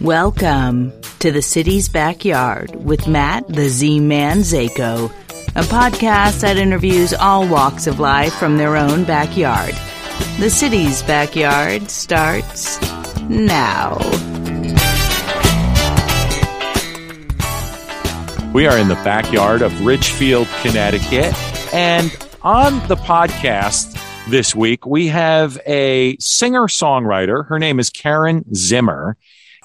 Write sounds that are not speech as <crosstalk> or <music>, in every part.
Welcome to the city's backyard with Matt the Z Man Zako, a podcast that interviews all walks of life from their own backyard. The city's backyard starts now. We are in the backyard of Ridgefield, Connecticut. And on the podcast this week, we have a singer songwriter. Her name is Karen Zimmer.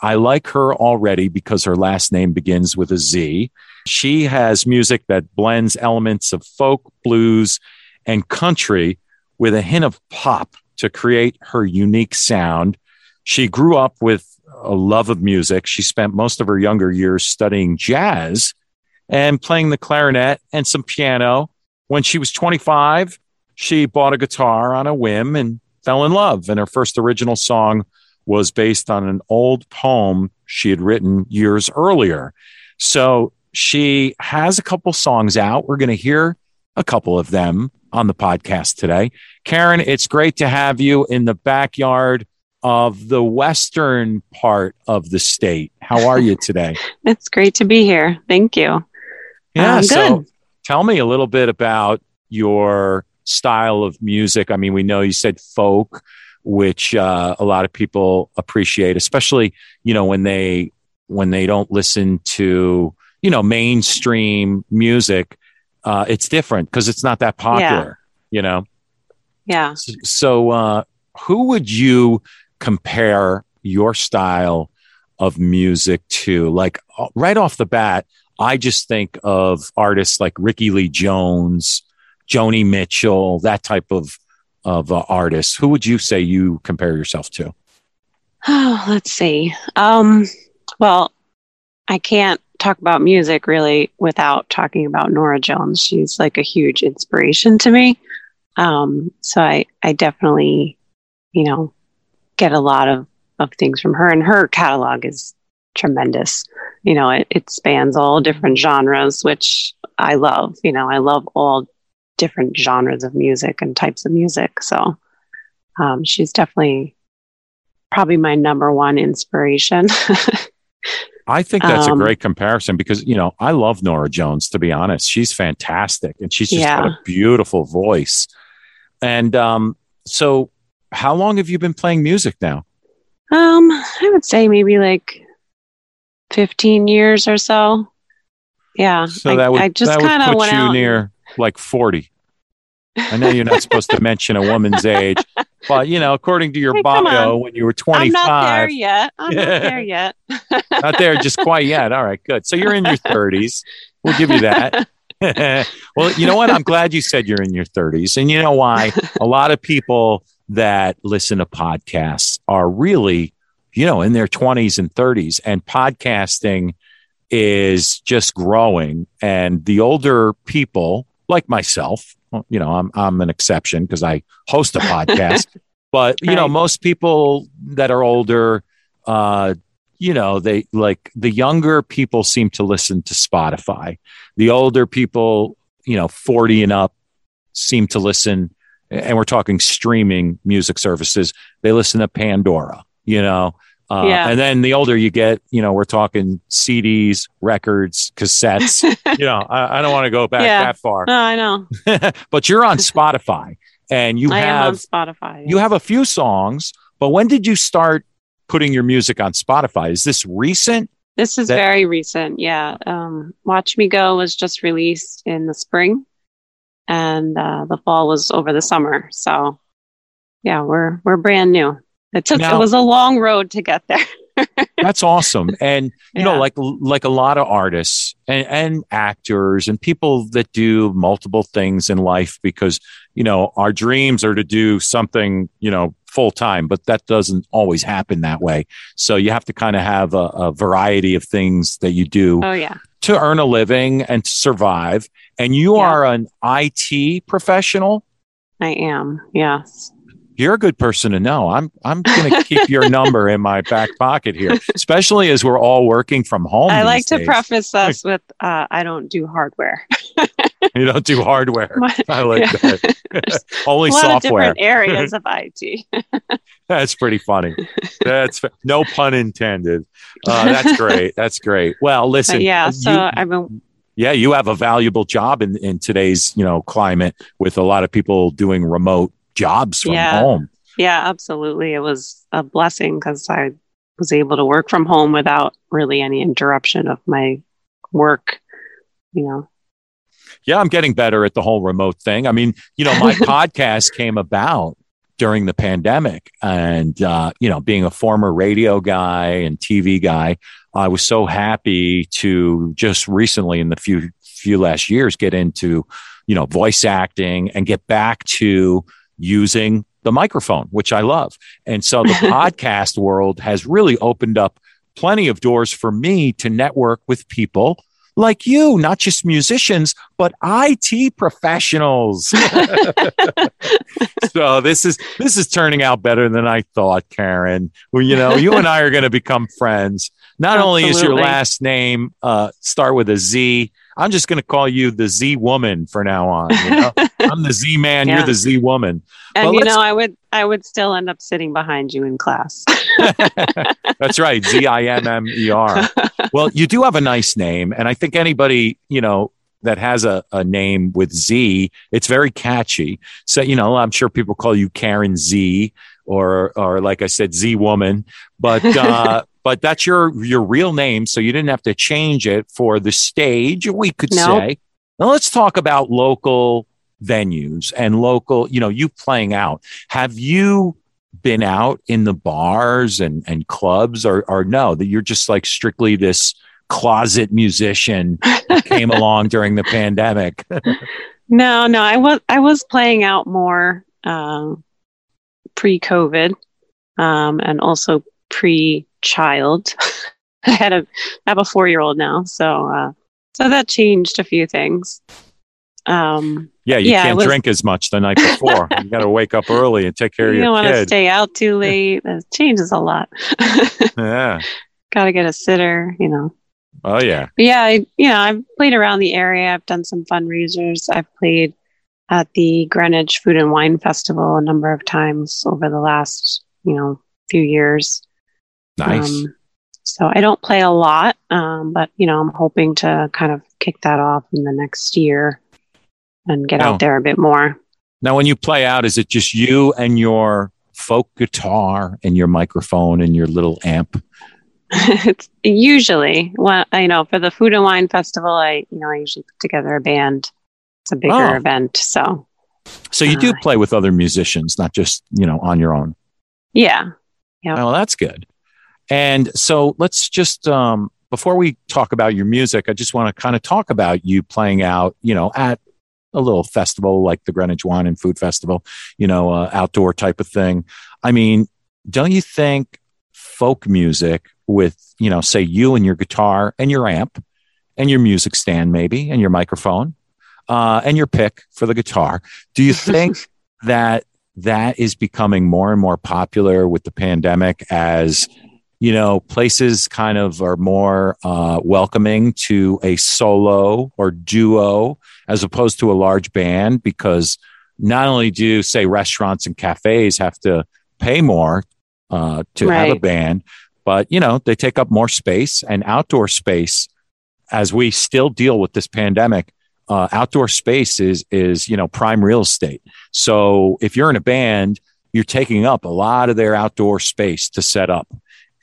I like her already because her last name begins with a Z. She has music that blends elements of folk, blues, and country with a hint of pop to create her unique sound. She grew up with a love of music. She spent most of her younger years studying jazz and playing the clarinet and some piano. When she was 25, she bought a guitar on a whim and fell in love. And her first original song was based on an old poem she had written years earlier. So she has a couple songs out. We're going to hear a couple of them on the podcast today. Karen, it's great to have you in the backyard of the western part of the state. How are you today? <laughs> it's great to be here. Thank you. Yeah. Um, so tell me a little bit about your style of music. I mean, we know you said folk, which uh, a lot of people appreciate, especially you know when they when they don't listen to you know mainstream music. Uh, it's different because it's not that popular. Yeah. You know. Yeah. So, so uh, who would you compare your style of music to? Like uh, right off the bat, I just think of artists like Rickie Lee Jones, Joni Mitchell, that type of of uh. Who would you say you compare yourself to? Oh, let's see. Um, well, I can't talk about music really without talking about Norah Jones. She's like a huge inspiration to me. Um, so I, I definitely, you know, get a lot of, of things from her and her catalog is tremendous you know, it, it spans all different genres, which I love. You know, I love all different genres of music and types of music. So um, she's definitely probably my number one inspiration. <laughs> I think that's um, a great comparison because, you know, I love Norah Jones, to be honest. She's fantastic and she's just yeah. got a beautiful voice. And um, so, how long have you been playing music now? Um, I would say maybe like 15 years or so. Yeah. So that would, I just kind of put you out. near like 40. I know you're not supposed to <laughs> mention a woman's age, but you know, according to your hey, bio, when you were 25, I'm not there yet. I'm not <laughs> there yet. not there just quite yet. All right, good. So you're in your <laughs> 30s. We'll give you that. well, you know what? I'm glad you said you're in your 30s. And you know why? A lot of people that listen to podcasts are really you know, in their 20s and 30s. And podcasting is just growing. And the older people, like myself, you know, I'm, I'm an exception because I host a podcast. <laughs> but, you right. know, most people that are older, uh, you know, they like the younger people seem to listen to Spotify. The older people, you know, 40 and up seem to listen, and we're talking streaming music services, they listen to Pandora you know. Uh, yeah. And then the older you get, you know, we're talking CDs, records, cassettes. <laughs> you know, I, I don't want to go back yeah. that far. No, I know. <laughs> but you're on Spotify, and you I have Spotify. You have a few songs, but when did you start putting your music on Spotify? Is this recent? This is that- very recent. Yeah. Um, Watch Me Go was just released in the spring, and uh, the fall was over the summer. So, yeah, we're we're brand new. It took now, it was a long road to get there. <laughs> that's awesome. And you yeah. know, like like a lot of artists and, and actors and people that do multiple things in life because, you know, our dreams are to do something, you know, full time, but that doesn't always happen that way. So you have to kind of have a, a variety of things that you do. Oh yeah. To earn a living and to survive. And you yeah. are an IT professional. I am. Yes. You're a good person to know. I'm I'm going to keep your number in my back pocket here, especially as we're all working from home. I like to days. preface <laughs> us with uh, I don't do hardware. <laughs> you don't do hardware. My, I like yeah. that. <laughs> Only a lot software. Of different areas of IT. that's pretty funny. That's no pun intended. Uh, that's great. That's great. Well, listen. But yeah. So you, I've been yeah, you have a valuable job in, in today's, you know, climate with a lot of people doing remote jobs from yeah. home. Yeah, absolutely. It was a blessing because I was able to work from home without really any interruption of my work, you know. Yeah, I'm getting better at the whole remote thing. I mean, you know, my <laughs> podcast came about during the pandemic and uh, you know being a former radio guy and tv guy i was so happy to just recently in the few few last years get into you know voice acting and get back to using the microphone, which I love. And so the <laughs> podcast world has really opened up plenty of doors for me to network with people like you, not just musicians, but IT professionals. <laughs> <laughs> so this is this is turning out better than I thought, Karen. Well, you know, you and I are going to become friends. Not Absolutely. only is your last name uh, start with a Z, I'm just going to call you the Z woman for now on. You know? <laughs> I'm the Z man. Yeah. You're the Z woman. And you know, I would I would still end up sitting behind you in class. <laughs> That's right. Z I M M E R. <laughs> Well, you do have a nice name, and I think anybody you know that has a, a name with Z, it's very catchy. So you know, I'm sure people call you Karen Z or or like I said, Z woman. But uh, but that's your your real name, so you didn't have to change it for the stage. We could nope. say. Now let's talk about local venues and local. You know, you playing out. Have you been out in the bars and and clubs, or or no? That you're just like strictly this closet musician <laughs> came along during the pandemic. no, no, I was I was playing out more um, pre-COVID, um, and also pre child. <laughs> I had a I have a four year old now, so uh, so that changed a few things. Um, yeah, you yeah, can't was, drink as much the night before. <laughs> you got to wake up early and take care of your kid. You don't want to stay out too late. It changes a lot. <laughs> yeah, got to get a sitter. You know. Oh yeah. But yeah, I, you know, I've played around the area. I've done some fundraisers. I've played at the Greenwich Food and Wine Festival a number of times over the last, you know, few years. Nice. Um, so I don't play a lot, um, but you know, I'm hoping to kind of kick that off in the next year and get now, out there a bit more. Now, when you play out, is it just you and your folk guitar and your microphone and your little amp? it's <laughs> usually well, you know, for the Food and Wine Festival, I you know I usually put together a band. It's a bigger oh. event, so. So you do uh, play with other musicians, not just you know on your own. Yeah. Yeah. Well, that's good. And so let's just, um, before we talk about your music, I just want to kind of talk about you playing out, you know, at a little festival like the Greenwich Wine and Food Festival, you know, uh, outdoor type of thing. I mean, don't you think folk music with, you know, say you and your guitar and your amp and your music stand, maybe, and your microphone uh, and your pick for the guitar, do you <laughs> think that that is becoming more and more popular with the pandemic as you know, places kind of are more uh, welcoming to a solo or duo as opposed to a large band because not only do, say, restaurants and cafes have to pay more uh, to right. have a band, but, you know, they take up more space and outdoor space as we still deal with this pandemic. Uh, outdoor space is is you know prime real estate. So if you're in a band, you're taking up a lot of their outdoor space to set up.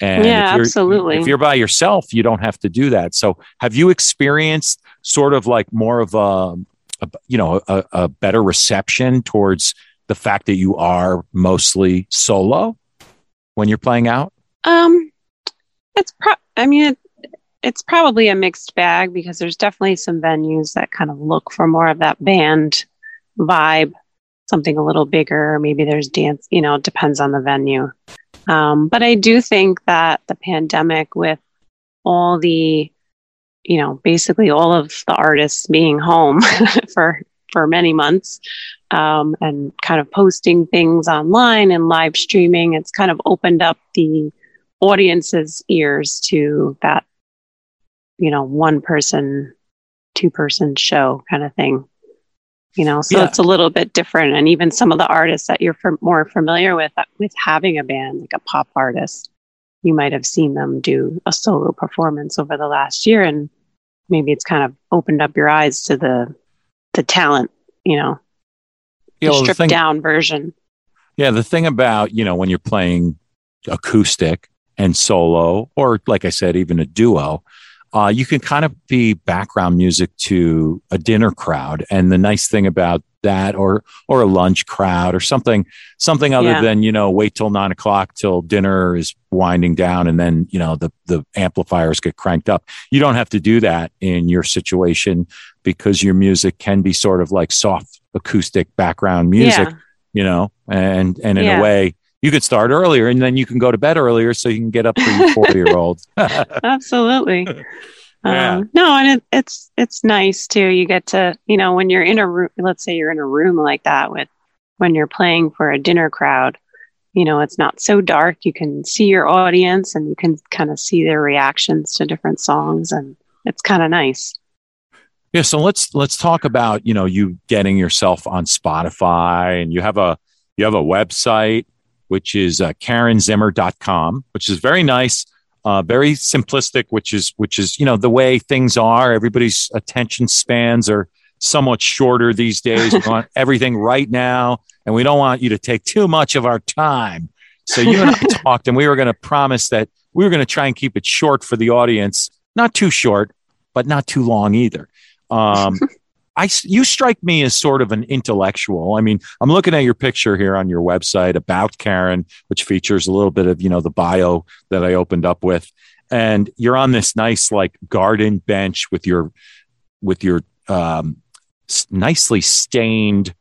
And yeah, if absolutely. If you're by yourself, you don't have to do that. So, have you experienced sort of like more of a, a you know, a, a, better reception towards the fact that you are mostly solo when you're playing out? Um, it's pro. I mean, it, it's probably a mixed bag because there's definitely some venues that kind of look for more of that band vibe, something a little bigger. Maybe there's dance. You know, it depends on the venue. Um, but I do think that the pandemic, with all the, you know, basically all of the artists being home <laughs> for for many months um, and kind of posting things online and live streaming. It's kind of opened up the audience's ears to that, you know, one person, two person show kind of thing. You know, so Yeah. it's a little bit different. And even some of the artists that you're more familiar with, uh, with having a band, like a pop artist, you might have seen them do a solo performance over the last year. And maybe it's kind of opened up your eyes to the, the talent, you know, know, the stripped thing- down version. Yeah, the thing about, you know, when you're playing acoustic and solo, or like I said, even a duo, uh, you can kind of be background music to a dinner crowd. And the nice thing about that, or or a lunch crowd, or something, something other Yeah. than you know, wait till nine o'clock till dinner is winding down, and then you know the the amplifiers get cranked up. You don't have to do that in your situation because your music can be sort of like soft acoustic background music Yeah. you know, and and in Yeah. a way you could start earlier and then you can go to bed earlier so you can get up for your <laughs> 40 year old. <laughs> Absolutely. <laughs> Yeah. Um, no, and it, it's it's nice too. You get to you know when you're in a room. Let's say you're in a room like that with when you're playing for a dinner crowd. You know, it's not so dark. You can see your audience and you can kind of see their reactions to different songs, and it's kind of nice. yeah. So let's let's talk about, you know, you getting yourself on Spotify and you have a you have a website which is uh, karenzimmer.com, which is very nice. Uh, very simplistic, which is which is you know the way things are. Everybody's attention spans are somewhat shorter these days. We want <laughs> everything right now, and we don't want you to take too much of our time. So you and I <laughs> talked, and we were going to promise that we were going to try and keep it short for the audience, not too short, but not too long either. Um, I you strike me as sort of an intellectual. I mean, I'm looking at your picture here on your website about Karen, which features a little bit of you know the bio that I opened up with, and you're on this nice like garden bench with your with your um, nicely stained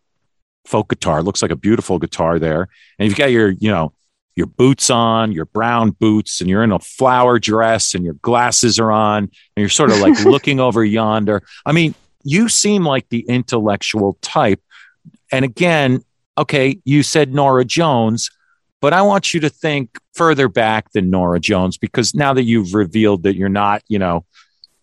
folk guitar. Looks like a beautiful guitar there, and you've got your you know your boots on, your brown boots, and you're in a flower dress, and your glasses are on, and you're sort of like <laughs> looking over yonder. I mean, you seem like the intellectual type. And again, okay, you said Norah Jones, but I want you to think further back than Norah Jones because now that you've revealed that you're not, you know,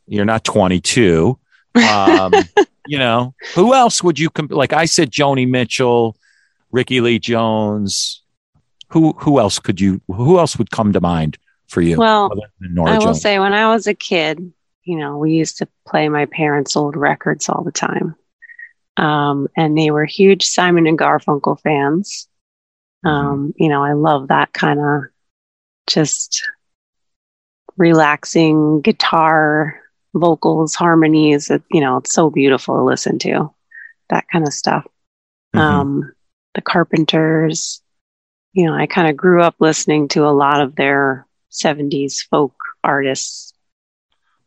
you're not 22. Um, <laughs> you know, who else would you comp- like? I said Joni Mitchell, Rickie Lee Jones. Who who else could you? Who else would come to mind for you? Well, other than Norah I will Jones? say when I was a kid, you know, we used to play my parents' old records all the time. Um, and they were huge Simon and Garfunkel fans. Um, you know, I love that kind of just relaxing guitar, vocals, harmonies. It, you know, it's so beautiful to listen to. That kind of stuff. Mhm. Um, the Carpenters. You know, I kind of grew up listening to a lot of their 70s folk artists.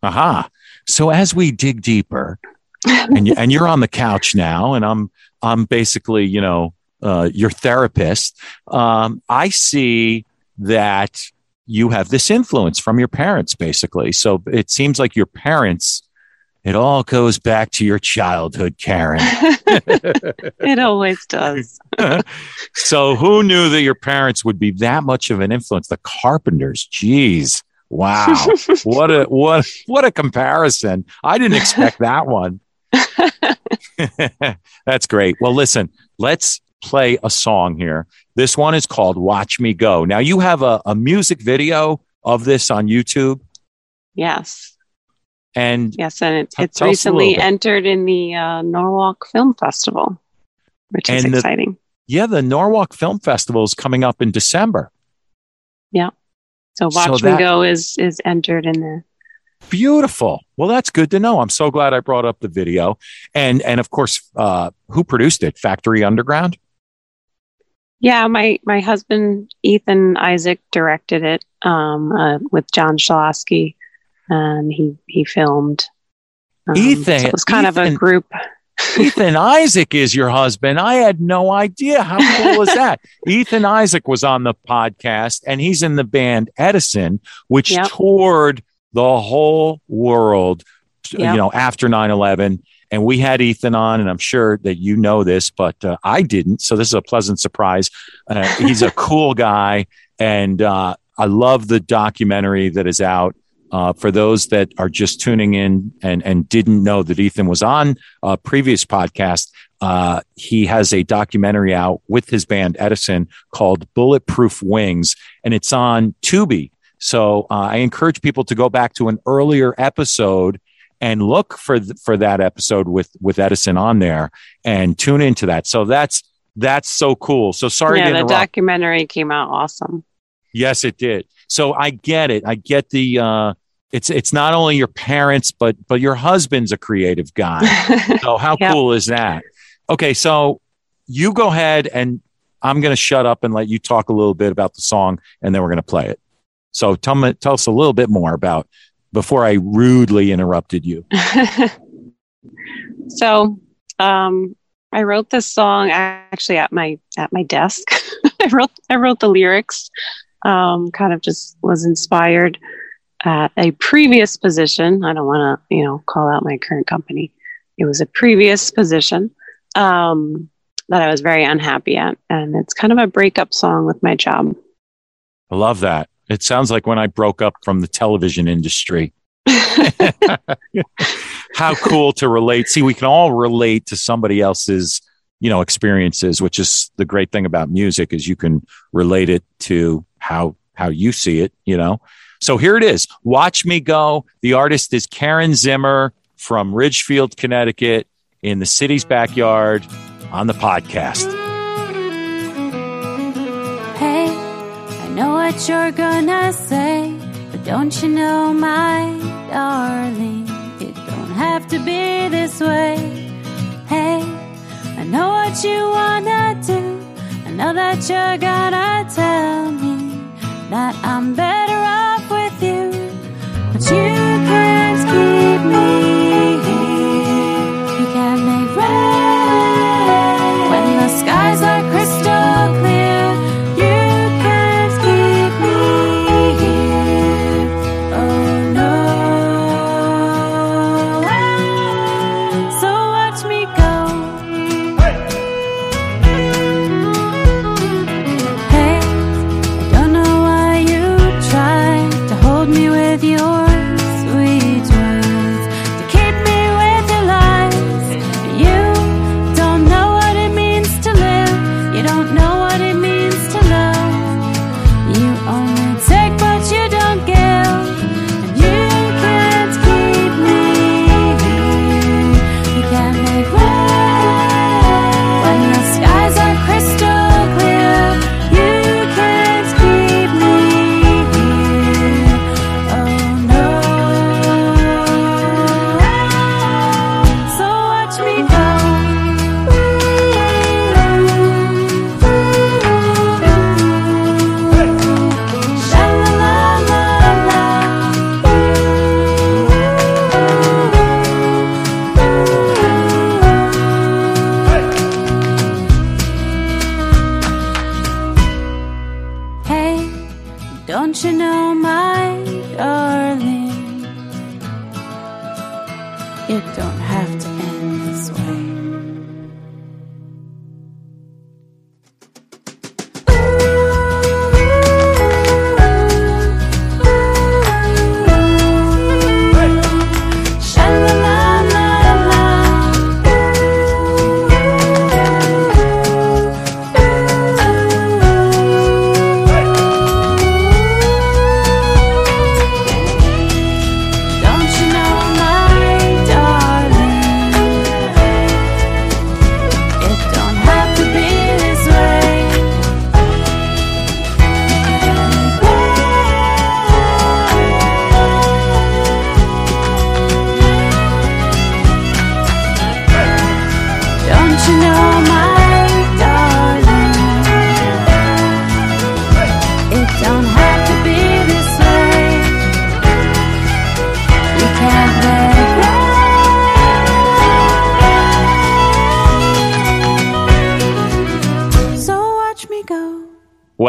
Aha. So as we dig deeper, and you, and you're on the couch now, and I'm I'm basically you know uh, your therapist. Um, I see that you have this influence from your parents, basically. So it seems like your parents. It all goes back to your childhood, Karen. <laughs> <laughs> it always does. <laughs> so who knew that your parents would be that much of an influence? The Carpenters, geez, wow, what a what what a comparison! I didn't expect that one. <laughs> That's great. Well, listen, let's play a song here. This one is called "Watch Me Go." Now you have a, a music video of this on YouTube, yes. and Yes. And it, Tell- it's tell us a little recently entered in the uh, Norwalk Film Festival, which is the- exciting. yeah, the Norwalk Film Festival is coming up in December. So so Watch that- Me Go is is entered in there. Beautiful. Well, that's good to know. I'm so glad I brought up the video, and and of course, uh, who produced it? Factory Underground. Yeah, my my husband Ethan Isaac directed it um, uh, with John Shalasky, and he he filmed. Um, Ethan- so it was kind of a group. Ethan Isaac is your husband. I had no idea. How cool is that? <laughs> Ethan Isaac was on the podcast, and he's in the band Edison, which Yep. toured the whole world. You know, after 9-11. And we had Ethan on, and I'm sure that you know this, but uh, I didn't. So this is a pleasant surprise. Uh, he's a <laughs> cool guy, and uh, I love the documentary that is out. Uh, for those that are just tuning in and, and didn't know that Ethan was on a previous podcast, uh, he has a documentary out with his band Edison called Bulletproof Wings, and it's on Tubi. So uh, I encourage people to go back to an earlier episode and look for th- for that episode with with Edison on there and tune into that. So that's that's so cool. So sorry yeah, to the interrupt. documentary came out awesome. Yes, it did. So I get it. I get the uh it's it's not only your parents but but your husband's a creative guy. <laughs> so how Yep. cool is that? Okay, so you go ahead and I'm going to shut up and let you talk a little bit about the song and then we're going to play it. So tell me tell us a little bit more about before I rudely interrupted you. <laughs> so um I wrote this song actually at my at my desk. <laughs> I wrote I wrote the lyrics. Um, kind of just was inspired at a previous position. I don't want to, you know, call out my current company. It was a previous position um, that I was very unhappy at, and it's kind of a breakup song with my job. I love that. It sounds like when I broke up from the television industry. <laughs> How cool to relate. See, we can all relate to somebody else's, you know, experiences, which is the great thing about music is you can relate it to how how you see it, you know. So here it is. Watch Me Go. The artist is Karen Zimmer from Ridgefield, Connecticut, in the city's backyard on the podcast. Hey, I know what you're gonna say, but don't you know, my darling, it don't have to be this way. Hey, I know what you wanna do. I know that you're gonna tell me that I'm better off you can't keep me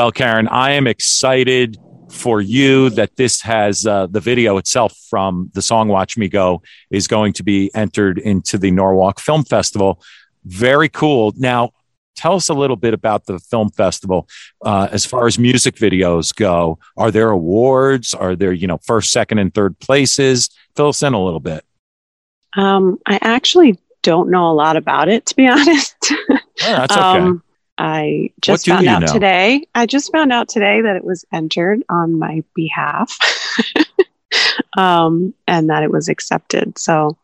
Well, Karen, I am excited for you that this has uh, the video itself from the song Watch Me Go is going to be entered into the Norwalk Film Festival. Very cool. Now, tell us a little bit about the film festival uh, as far as music videos go. Are there awards? Are there, you know, first, second, and third places? Fill us in a little bit. Um, I actually don't know a lot about it, to be <laughs> honest. Yeah, that's okay. Um, I just found out know? today. I just found out today that it was entered on my behalf, <laughs> um, and that it was accepted. So,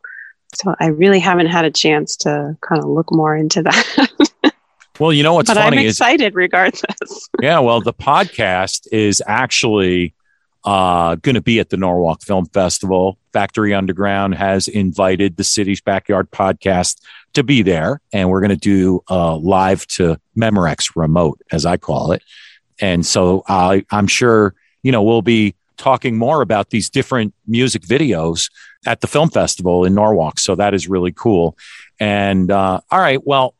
so I really haven't had a chance to kind of look more into <laughs> that. well, you know what's but I'm funny is excited regardless. Yeah, well, the podcast is actually uh, going to be at the Norwalk Film Festival. Factory Underground has invited the city's backyard podcast to be there, and we're going to do uh, live to Memorex remote, as I call it. And so I I'm sure you know we'll be talking more about these different music videos at the film festival in Norwalk. So that is really cool. And uh, all right, well,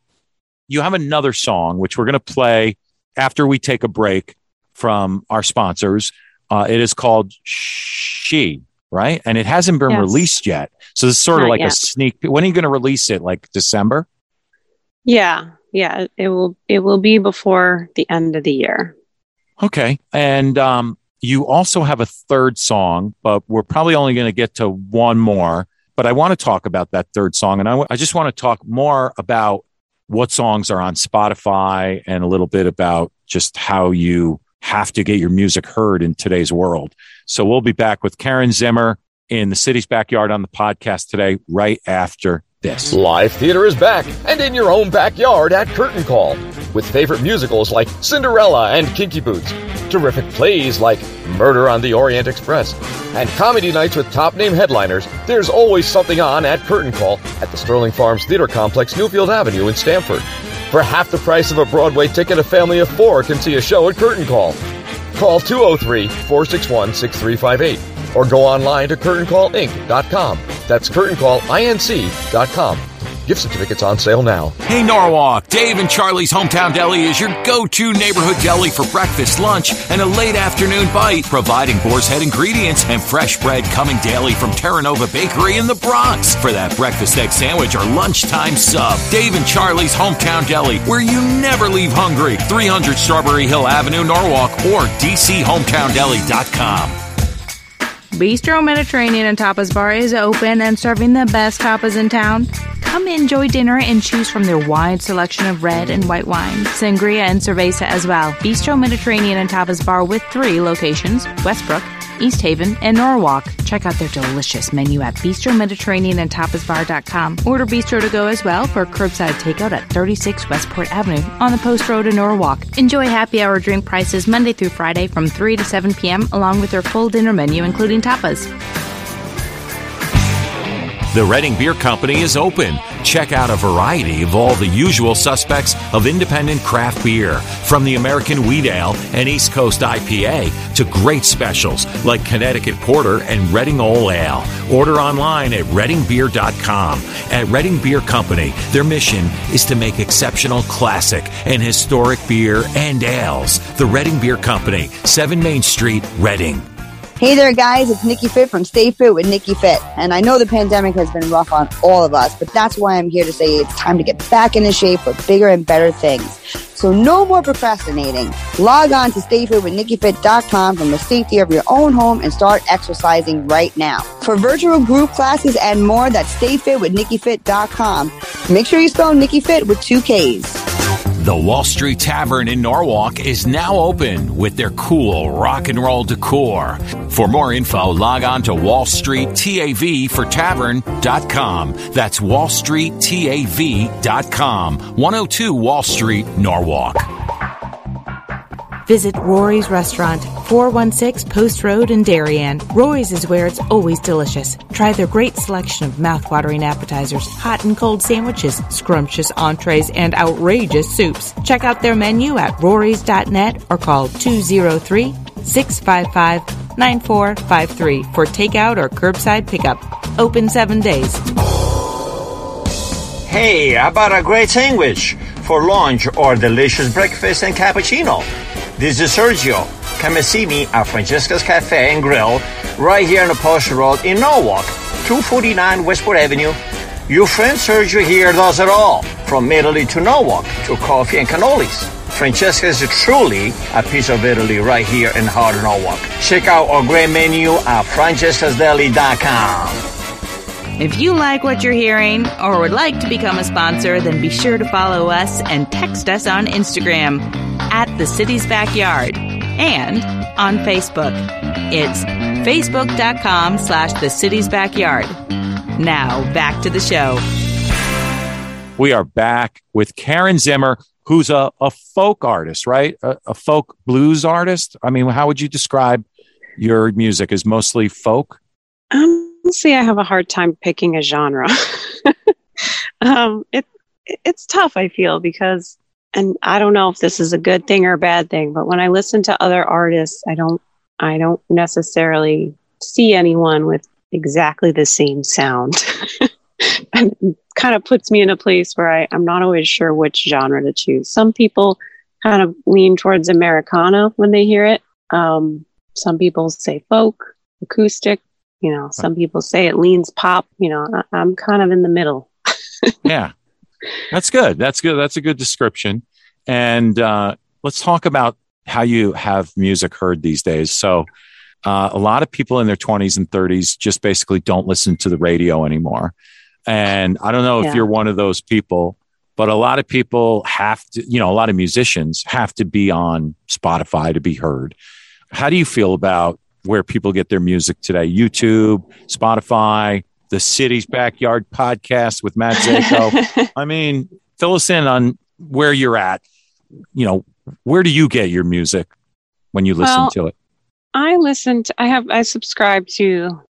you have another song which we're going to play after we take a break from our sponsors. Uh, it is called She, right? And it hasn't been Yes. released yet. So this is sort of Not like a sneak. When are you going to release it? Like December? yeah, yeah. It will. It will be before the end of the year. Okay. And um, you also have a third song, but we're probably only going to get to one more. But I want to talk about that third song. And I, I just want to talk more about what songs are on Spotify and a little bit about just how you have to get your music heard in today's world. So we'll be back with Karen Zimmer in the city's backyard on the podcast today, right after this. Live theater is back and in your own backyard at Curtain Call. With favorite musicals like Cinderella and Kinky Boots, terrific plays like Murder on the Orient Express, and comedy nights with top name headliners, there's always something on at Curtain Call at the Sterling Farms Theater Complex, Newfield Avenue in Stamford. For half the price of a Broadway ticket, a family of four can see a show at Curtain Call. Call 203 461 6358 or go online to curtaincallinc.com. That's curtaincallinc.com. Gift certificates on sale now. Hey Norwalk, Dave and Charlie's Hometown Deli is your go-to neighborhood deli for breakfast, lunch, and a late afternoon bite, providing boar's head ingredients and fresh bread coming daily from Terra Nova Bakery in the Bronx for that breakfast egg sandwich or lunchtime sub. Dave and Charlie's Hometown Deli, where you never leave hungry. 300 Strawberry Hill Avenue, Norwalk, or DCHometownDeli.com. Bistro Mediterranean and Tapas Bar is open and serving the best tapas in town. Come enjoy dinner and choose from their wide selection of red and white wine, sangria, and cerveza as well. Bistro Mediterranean and Tapas Bar with three locations Westbrook, East Haven, and Norwalk. Check out their delicious menu at bistromediterraneanandtapasbar.com. Order bistro to go as well for curbside takeout at 36 Westport Avenue on the Post Road in Norwalk. Enjoy happy hour drink prices Monday through Friday from 3 to 7 p.m. along with their full dinner menu including tapas. The Reading Beer Company is open. Check out a variety of all the usual suspects of independent craft beer, from the American Wheat Ale and East Coast IPA to great specials like Connecticut Porter and Reading Old Ale. Order online at readingbeer.com. At Reading Beer Company, their mission is to make exceptional classic and historic beer and ales. The Reading Beer Company, 7 Main Street, Reading. Hey there, guys. It's Nikki Fit from Stay Fit with Nikki Fit. And I know the pandemic has been rough on all of us, but that's why I'm here to say it's time to get back into shape for bigger and better things. So no more procrastinating. Log on to stayfitwithnikkifit.com from the safety of your own home and start exercising right now. For virtual group classes and more, that's stayfitwithnikkifit.com. Make sure you spell Nikki Fit with two Ks. The Wall Street Tavern in Norwalk is now open with their cool rock and roll decor. For more info, log on to Wall Street TAV for tavern.com. That's Wall Street TAV.com. 102 Wall Street, Norwalk. Visit Rory's Restaurant, 416 Post Road in Darien. Rory's is where it's always delicious. Try their great selection of mouth-watering appetizers, hot and cold sandwiches, scrumptious entrees, and outrageous soups. Check out their menu at rorys.net or call 203 655 9453 for takeout or curbside pickup. Open seven days. Hey, how about a great sandwich for lunch or delicious breakfast and cappuccino? This is Sergio. come and see me at Francesca's Cafe and Grill right here on the Post Road in Norwalk, 249 Westport Avenue. Your friend Sergio here does it all, from Italy to Norwalk to coffee and cannolis. Francesca's is truly a piece of Italy right here in of Norwalk. Check out our great menu at francescasdeli.com. If you like what you're hearing or would like to become a sponsor, then be sure to follow us and text us on Instagram at the city's backyard and on Facebook. It's facebook.com slash the city's backyard. Now back to the show. We are back with Karen Zimmer, who's a, a folk artist, right? A, a folk blues artist. I mean, how would you describe your music? Is mostly folk? Honestly, I have a hard time picking a genre. <laughs> um, it it's tough. I feel because, and I don't know if this is a good thing or a bad thing, but when I listen to other artists, I don't I don't necessarily see anyone with exactly the same sound. <laughs> and kind of puts me in a place where I, I'm not always sure which genre to choose. Some people kind of lean towards Americana when they hear it. Um, some people say folk, acoustic. You know, some people say it leans pop. You know, I, I'm kind of in the middle. <laughs> yeah, that's good. That's good. That's a good description. And uh, let's talk about how you have music heard these days. So, uh, a lot of people in their 20s and 30s just basically don't listen to the radio anymore. And I don't know if Yeah. you're one of those people, but a lot of people have to, you know, a lot of musicians have to be on Spotify to be heard. How do you feel about where people get their music today? YouTube, Spotify, the city's backyard podcast with Matt Zako. <laughs> I mean, fill us in on where you're at. You know, where do you get your music when you listen Well, to it? I listen to, I have, I subscribe to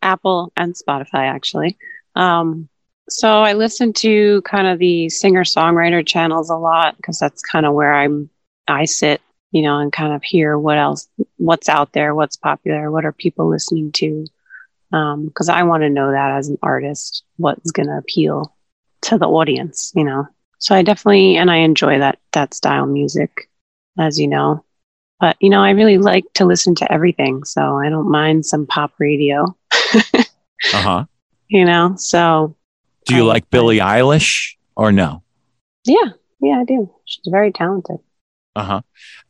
Apple and Spotify actually. Um, so I listen to kind of the singer songwriter channels a lot because that's kind of where I'm, I sit, you know, and kind of hear what else, what's out there, what's popular, what are people listening to. Um, cause I want to know that as an artist, what's going to appeal to the audience, you know? So I definitely, and I enjoy that, that style music, as you know but you know i really like to listen to everything so i don't mind some pop radio <laughs> Uh huh. you know so Do you I- like Billie Eilish or no? yeah yeah i do she's very talented Uh huh.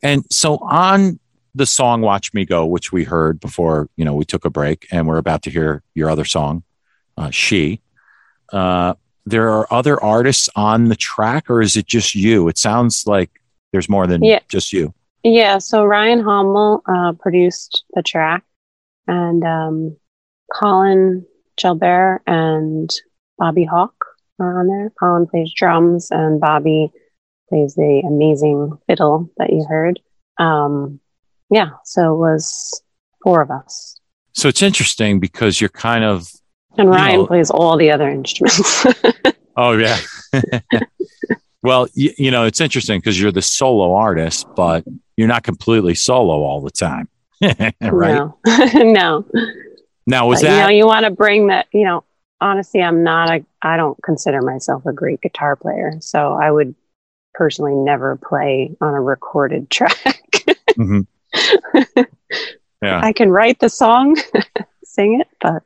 And so on the song "Watch Me Go," which we heard before, you know, we took a break, and we're about to hear your other song, uh, "She." Uh, there are other artists on the track, or is it just you? It sounds like there's more than Yeah. just you. yeah so ryan hommel uh, produced the track and um, colin gilbert and bobby hawk are on there colin plays drums and bobby plays the amazing fiddle that you heard um, yeah so it was four of us So it's interesting because you're kind of And You Ryan know- plays all the other instruments. <laughs> Oh yeah. <laughs> well, you, you know, it's interesting because you're the solo artist, but you're not completely solo all the time, <laughs> right? No, no. Now, was But, you know, you want to bring that. You know, honestly, I'm not a. I don't consider myself a great guitar player, so I would personally never play on a recorded track. Mhm. Yeah. I can write the song, <laughs> sing it, but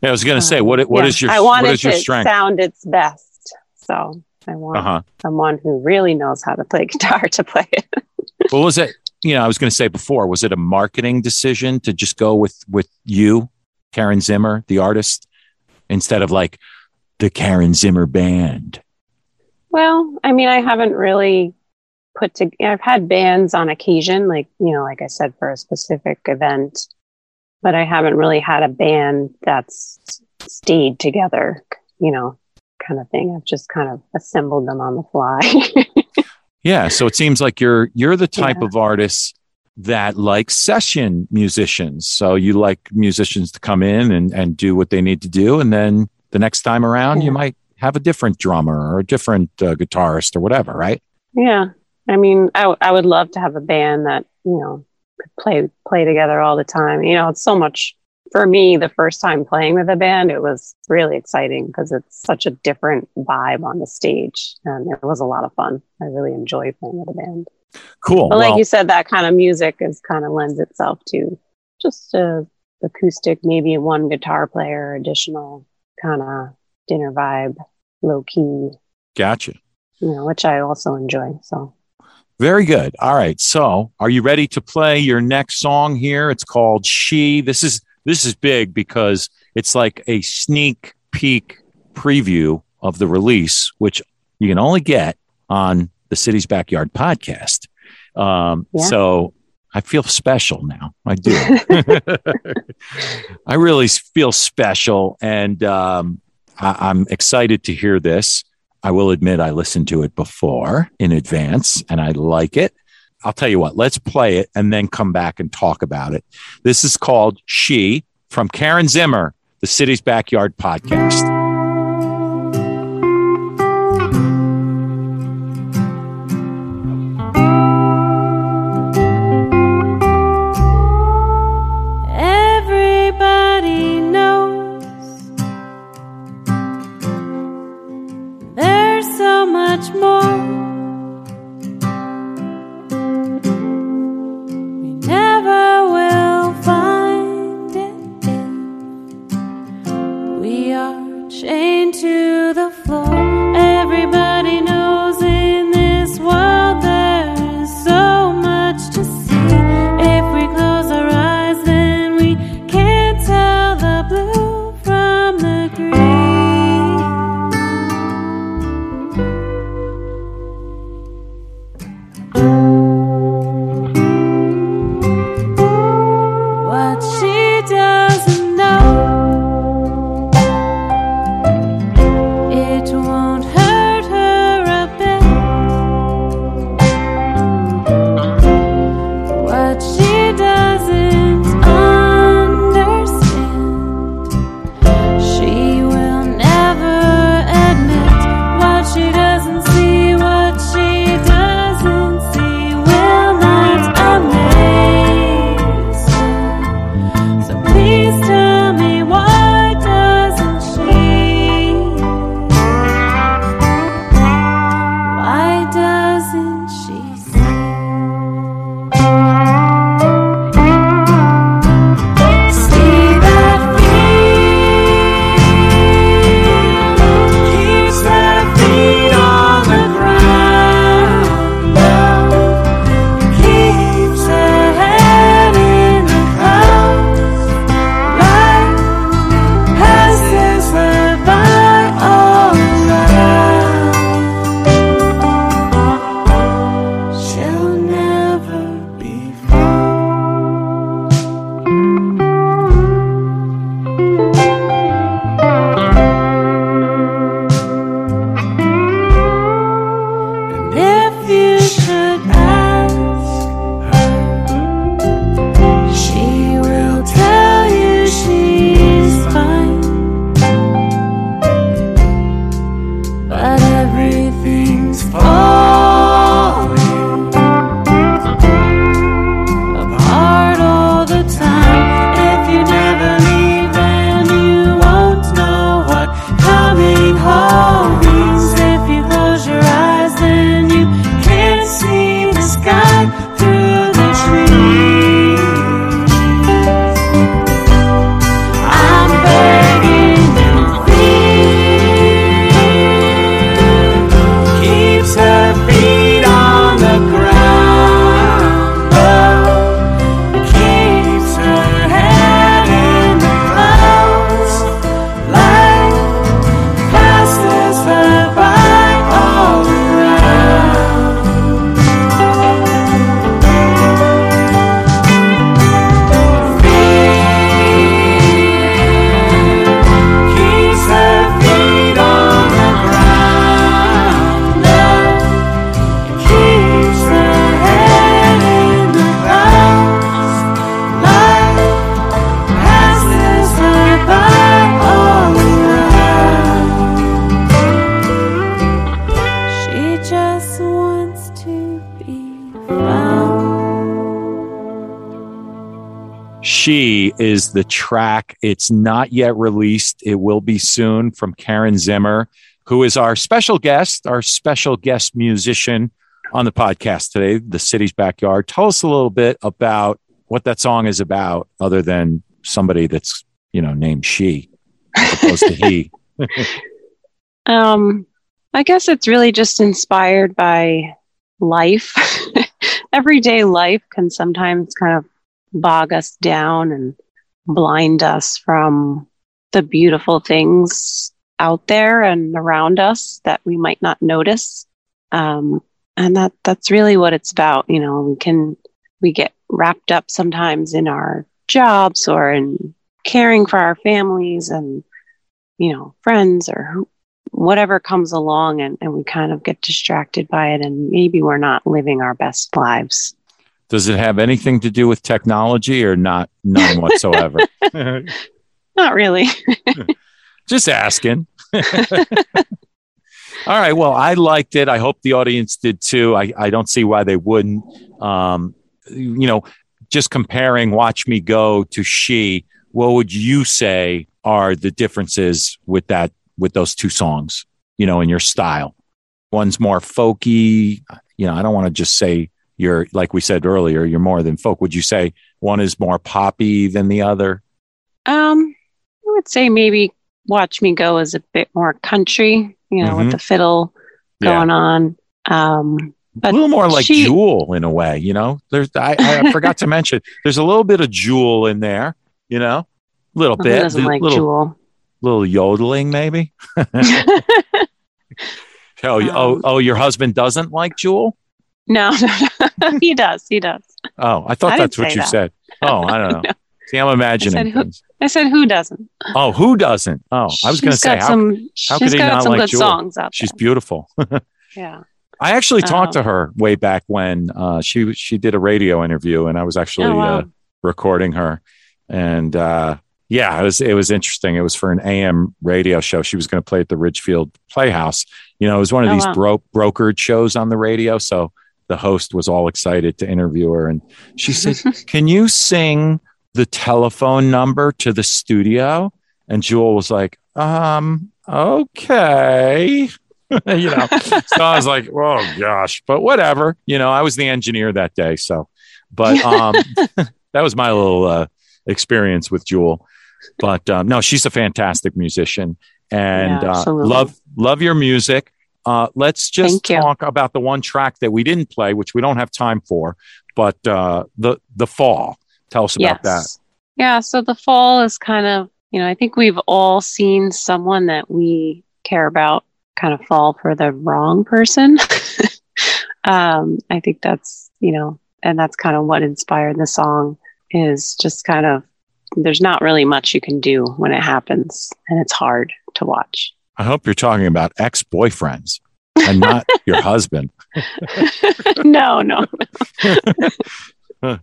Yeah, I was going to say, what what yeah, is your I what want it is your to strength? sound its best. So I want Uh huh. someone who really knows how to play <laughs> guitar to play it. What was it? You know, I was going to say before, was it a marketing decision to just go with with you, Karen Zimmer, the artist, instead of like the Karen Zimmer band? Well, I mean, I haven't really put to. I've had bands on occasion, like you know, like I said, for a specific event, but I haven't really had a band that's stayed together. You know, kind of thing. I've just kind of assembled them on the fly. <laughs> Yeah, so it seems like you're you're the type Yeah. of artist that likes session musicians. So you like musicians to come in and and do what they need to do, and then the next time around, you might have a different drummer or a different uh, guitarist or whatever, right? yeah, I mean, i would love to have a band that, you know, could play, play together all the time. You know, it's so much for me, the first time playing with a band, it was really exciting because it's such a different vibe on the stage. And it was a lot of fun. I really enjoy playing with a band. Cool. But like well, you said, that kind of music is kind of lends itself to just a acoustic, maybe one guitar player, additional kind of dinner vibe, low key. Gotcha. You know, which I also enjoy. So very good. All right. So, are you ready to play your next song here? It's called She. This is this is big because it's like a sneak peek preview of the release, which you can only get on the City's Backyard podcast. Um, yeah. So I feel special now. I do. <laughs> I really feel special, and um, I- am excited to hear this. I will admit I listened to it before in advance and I like it. I'll tell you what, let's play it and then come back and talk about it. This is called She from Karen Zimmer, the City's Backyard Podcast. But she Is the track. It's not yet released. It will be soon from Karen Zimmer, who is our special guest, our special guest musician on the podcast today, The City's Backyard. Tell us a little bit about what that song is about, other than somebody that's, you know, named she as opposed to he. <laughs> <laughs> um, I guess it's really just inspired by life. <laughs> Everyday life can sometimes kind of bog us down and blind us from the beautiful things out there and around us that we might not notice. Um, and that that's really what it's about. You know, we can we get wrapped up sometimes in our jobs or in caring for our families and you know friends or who, whatever comes along and, and we kind of get distracted by it and maybe we're not living our best lives Does it have anything to do with technology or not? None whatsoever. <laughs> not really <laughs> Just asking. <laughs> All right. Well, I liked it. I hope the audience did too. I, I don't see why they wouldn't. Um, you know, just comparing Watch Me Go to She, what would you say are the differences with that, with those two songs, you know, in your style? One's more folky. You know, I don't want to just say you're, like we said earlier, you're more than folk. Would you say one is more poppy than the other? um i would say maybe watch me go is a bit more country you know Mhm. with the fiddle Yeah. going on um a little more like she- Jewel in a way, you know. There's I, I <laughs> forgot to mention there's a little bit of Jewel in there, you know, a little who bit, doesn't like little jewel little yodeling maybe. <laughs> <laughs> Oh, oh, Um, oh, your husband doesn't like Jewel? <laughs> no he does he does Oh, I thought I that's what you that. said. <laughs> Oh, I don't know. No. See, I'm imagining who- i said who doesn't Oh, who doesn't? Oh, I was going to say how, some how could he not some like good Jewel? songs out she's there beautiful. <laughs> yeah I actually talked Oh. to her way back when uh, she she did a radio interview, and I was actually Oh, wow. uh, recording her. And uh, yeah, it was it was interesting. It was for an AM radio show. She was going to play at the Ridgefield Playhouse. You know, it was one of Oh, these wow. bro- brokered shows on the radio. So the host was all excited to interview her, and she said, <laughs> "Can you sing the telephone number to the studio?" And Jewel was like, "Um, okay." <laughs> you know, so I was like, "Oh gosh," but whatever. You know, I was the engineer that day, so. But <laughs> um, that was my little uh, experience with Jewel. But um, no, she's a fantastic musician, and Yeah, uh, love love your music. Uh, let's just talk about the one track that we didn't play, which we don't have time for. But uh, the the fall. Tell us about that. Yeah, so the fall is kind of, you know, I think we've all seen someone that we care about kind of fall for the wrong person. <laughs> um, I think that's, you know, and that's kind of what inspired the song is just kind of there's not really much you can do when it happens and it's hard to watch. I hope you're talking about ex boyfriends and not <laughs> your husband. no, no. <laughs> Well,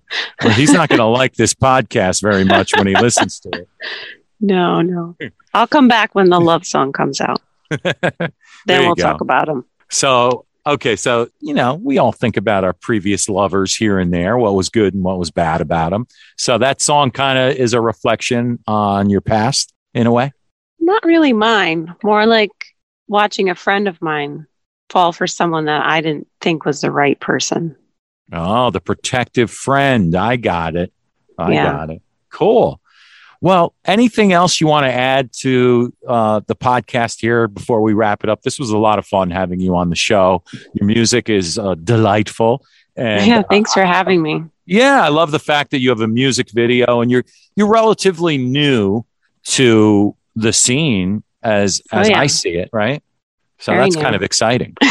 he's not going to like this podcast very much when he listens to it. No, no. I'll come back when the love song comes out. <laughs> Then we'll go. talk about him. So, okay. So, you know, we all think about our previous lovers here and there, what was good and what was bad about them. So, that song kind of is a reflection on your past in a way. Not really mine, more like watching a friend of mine fall for someone that I didn't think was the right person. Oh, the protective friend. I got it. I Yeah. got it. Cool. Well, anything else you want to add to uh, the podcast here before we wrap it up? This was a lot of fun having you on the show. Your music is uh, delightful. And yeah, thanks for having me. yeah, I love the fact that you have a music video and you're you're relatively new to the scene as Oh, as yeah. I see it, right? So Very that's new. kind of exciting. <laughs>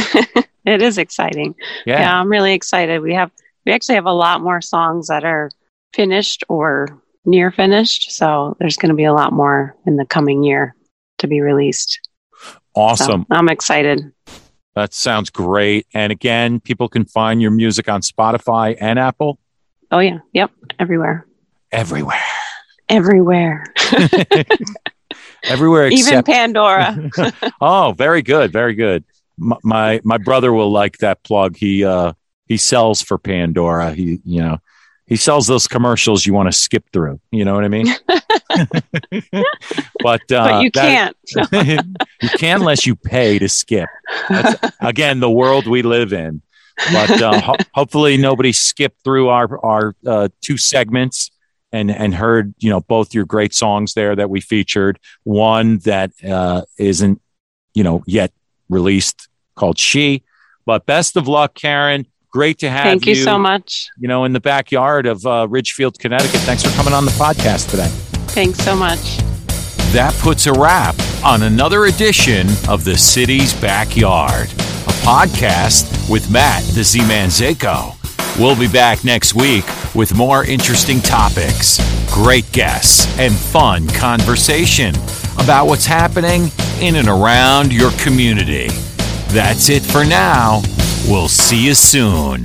It is exciting. Yeah. Yeah. I'm really excited. We have we actually have a lot more songs that are finished or near finished. So there's going to be a lot more in the coming year to be released. So Awesome. I'm excited. That sounds great. And again, people can find your music on Spotify and Apple Oh yeah. Yep. Everywhere. everywhere. Everywhere. <laughs> <laughs> Everywhere Even Pandora. <laughs> Oh, very good, very good. My, my my brother will like that plug. He uh he sells for Pandora. He you know he sells those commercials you want to skip through. You know what I mean? <laughs> but uh, but you that- can't. <laughs> you can't unless you pay to skip. That's, again, the world we live in. but uh, ho- hopefully nobody skipped through our our uh, two segments and and heard you know both your great songs there that we featured. One that uh, not you know yet released called "She." But best of luck, Karen. Great to have you. Thank you. you so much. You know, in the backyard of uh, Ridgefield, Connecticut. Thanks for coming on the podcast today. Thanks so much. That puts a wrap on another edition of The City's Backyard, a podcast with Matt, the Z Man Zako. We'll be back next week with more interesting topics, great guests, and fun conversation about what's happening in and around your community. That's it for now. We'll see you soon.